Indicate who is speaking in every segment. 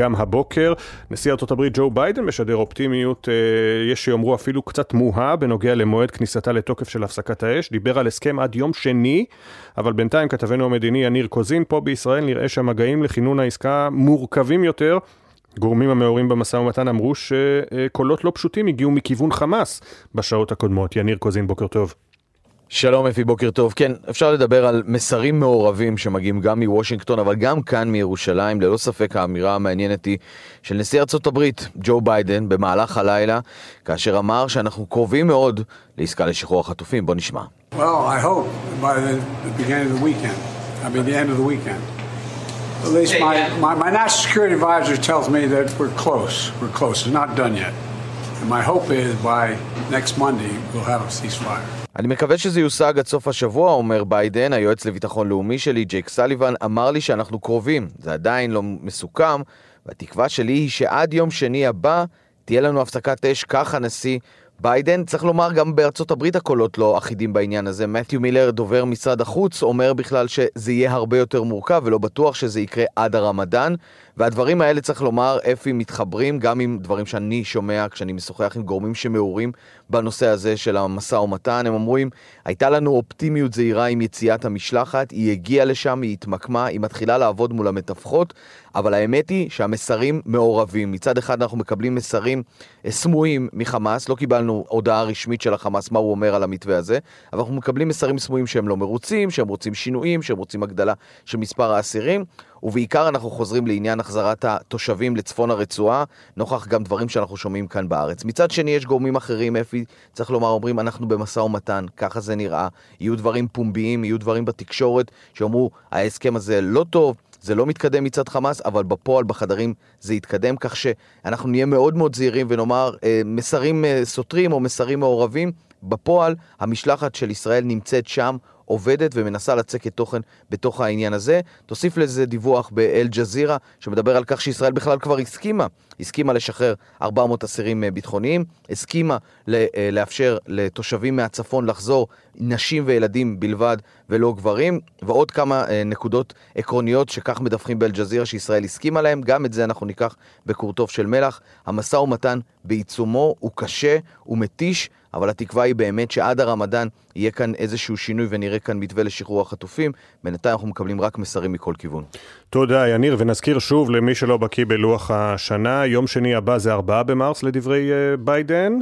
Speaker 1: גם הבוקר. נשיא ארה"ב ג'ו ביידן משדר אופטימיות, אה, יש שיאמרו אפילו קצת תמוהה, בנוגע למועד כניסתה לתוקף של הפסקת האש. דיבר על הסכם עד יום שני, אבל בינתיים כתבנו המדיני יניר קוזין, פה בישראל נראה שהמגעים לכינון העסקה מורכבים יותר. גורמים המעורים במשא ומתן אמרו שקולות לא פשוטים הגיעו מכיוון חמאס בשעות הקודמות. יניר קוזין, בוקר טוב.
Speaker 2: שלום אפי, בוקר טוב. כן, אפשר לדבר על מסרים מעורבים שמגיעים גם מוושינגטון, אבל גם כאן מירושלים. ללא ספק האמירה המעניינת היא של נשיא ארצות הברית, ג'ו ביידן, במהלך הלילה, כאשר אמר שאנחנו קרובים מאוד לעסקה לשחרור החטופים. בוא נשמע. Well, I hope by the beginning of the weekend, I mean the end of the weekend.
Speaker 3: At least my, my, my national security advisor tells me that we're close. We're close. It's not done yet.
Speaker 2: אני מקווה שזה יושג עד סוף השבוע, אומר ביידן, היועץ לביטחון לאומי שלי, ג'ייק סליבן, אמר לי שאנחנו קרובים. זה עדיין לא מסוכם, והתקווה שלי היא שעד יום שני הבא תהיה לנו הפסקת אש, כך הנשיא ביידן, צריך לומר, גם בארצות הברית הקולות לא אחידים בעניין הזה. מתיו מילר, דובר משרד החוץ, אומר בכלל שזה יהיה הרבה יותר מורכב ולא בטוח שזה יקרה עד הרמדאן. והדברים האלה, צריך לומר, אפי, מתחברים גם עם דברים שאני שומע כשאני משוחח עם גורמים שמעורים בנושא הזה של המשא ומתן. הם אומרים, הייתה לנו אופטימיות זהירה עם יציאת המשלחת, היא הגיעה לשם, היא התמקמה, היא מתחילה לעבוד מול המתווכות, אבל האמת היא שהמסרים מעורבים. מצד אחד אנחנו מקבלים מסרים סמויים מחמאס, לא קיבלנו הודעה רשמית של החמאס מה הוא אומר על המתווה הזה, אבל אנחנו מקבלים מסרים סמויים שהם לא מרוצים, שהם רוצים שינויים, שהם רוצים הגדלה של מספר האסירים. ובעיקר אנחנו חוזרים לעניין החזרת התושבים לצפון הרצועה, נוכח גם דברים שאנחנו שומעים כאן בארץ. מצד שני, יש גורמים אחרים, אפי, צריך לומר, אומרים, אנחנו במשא ומתן, ככה זה נראה, יהיו דברים פומביים, יהיו דברים בתקשורת, שאומרו, ההסכם הזה לא טוב. זה לא מתקדם מצד חמאס, אבל בפועל, בחדרים, זה יתקדם, כך שאנחנו נהיה מאוד מאוד זהירים ונאמר אה, מסרים אה, סותרים או מסרים מעורבים. בפועל, המשלחת של ישראל נמצאת שם, עובדת ומנסה לצקת תוכן בתוך העניין הזה. תוסיף לזה דיווח באל-ג'זירה, שמדבר על כך שישראל בכלל כבר הסכימה, הסכימה לשחרר 400 אסירים אה, ביטחוניים, הסכימה אה, לאפשר לתושבים מהצפון לחזור, נשים וילדים בלבד ולא גברים, ועוד כמה אה, נקודות עקרוניות שכך מדווחים באל-ג'זירה שישראל הסכימה להם, גם את זה אנחנו ניקח בקורטוב של מלח. המשא ומתן בעיצומו הוא קשה, הוא מתיש, אבל התקווה היא באמת שעד הרמדאן יהיה כאן איזשהו שינוי ונראה כאן מתווה לשחרור החטופים. בינתיים אנחנו מקבלים רק מסרים מכל כיוון.
Speaker 1: תודה, יניר, ונזכיר שוב למי שלא בקיא בלוח השנה, יום שני הבא זה 4 במרס לדברי אה, ביידן.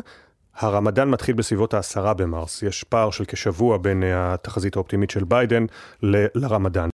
Speaker 1: הרמדאן מתחיל בסביבות העשרה במרס, יש פער של כשבוע בין התחזית האופטימית של ביידן ל- לרמדאן.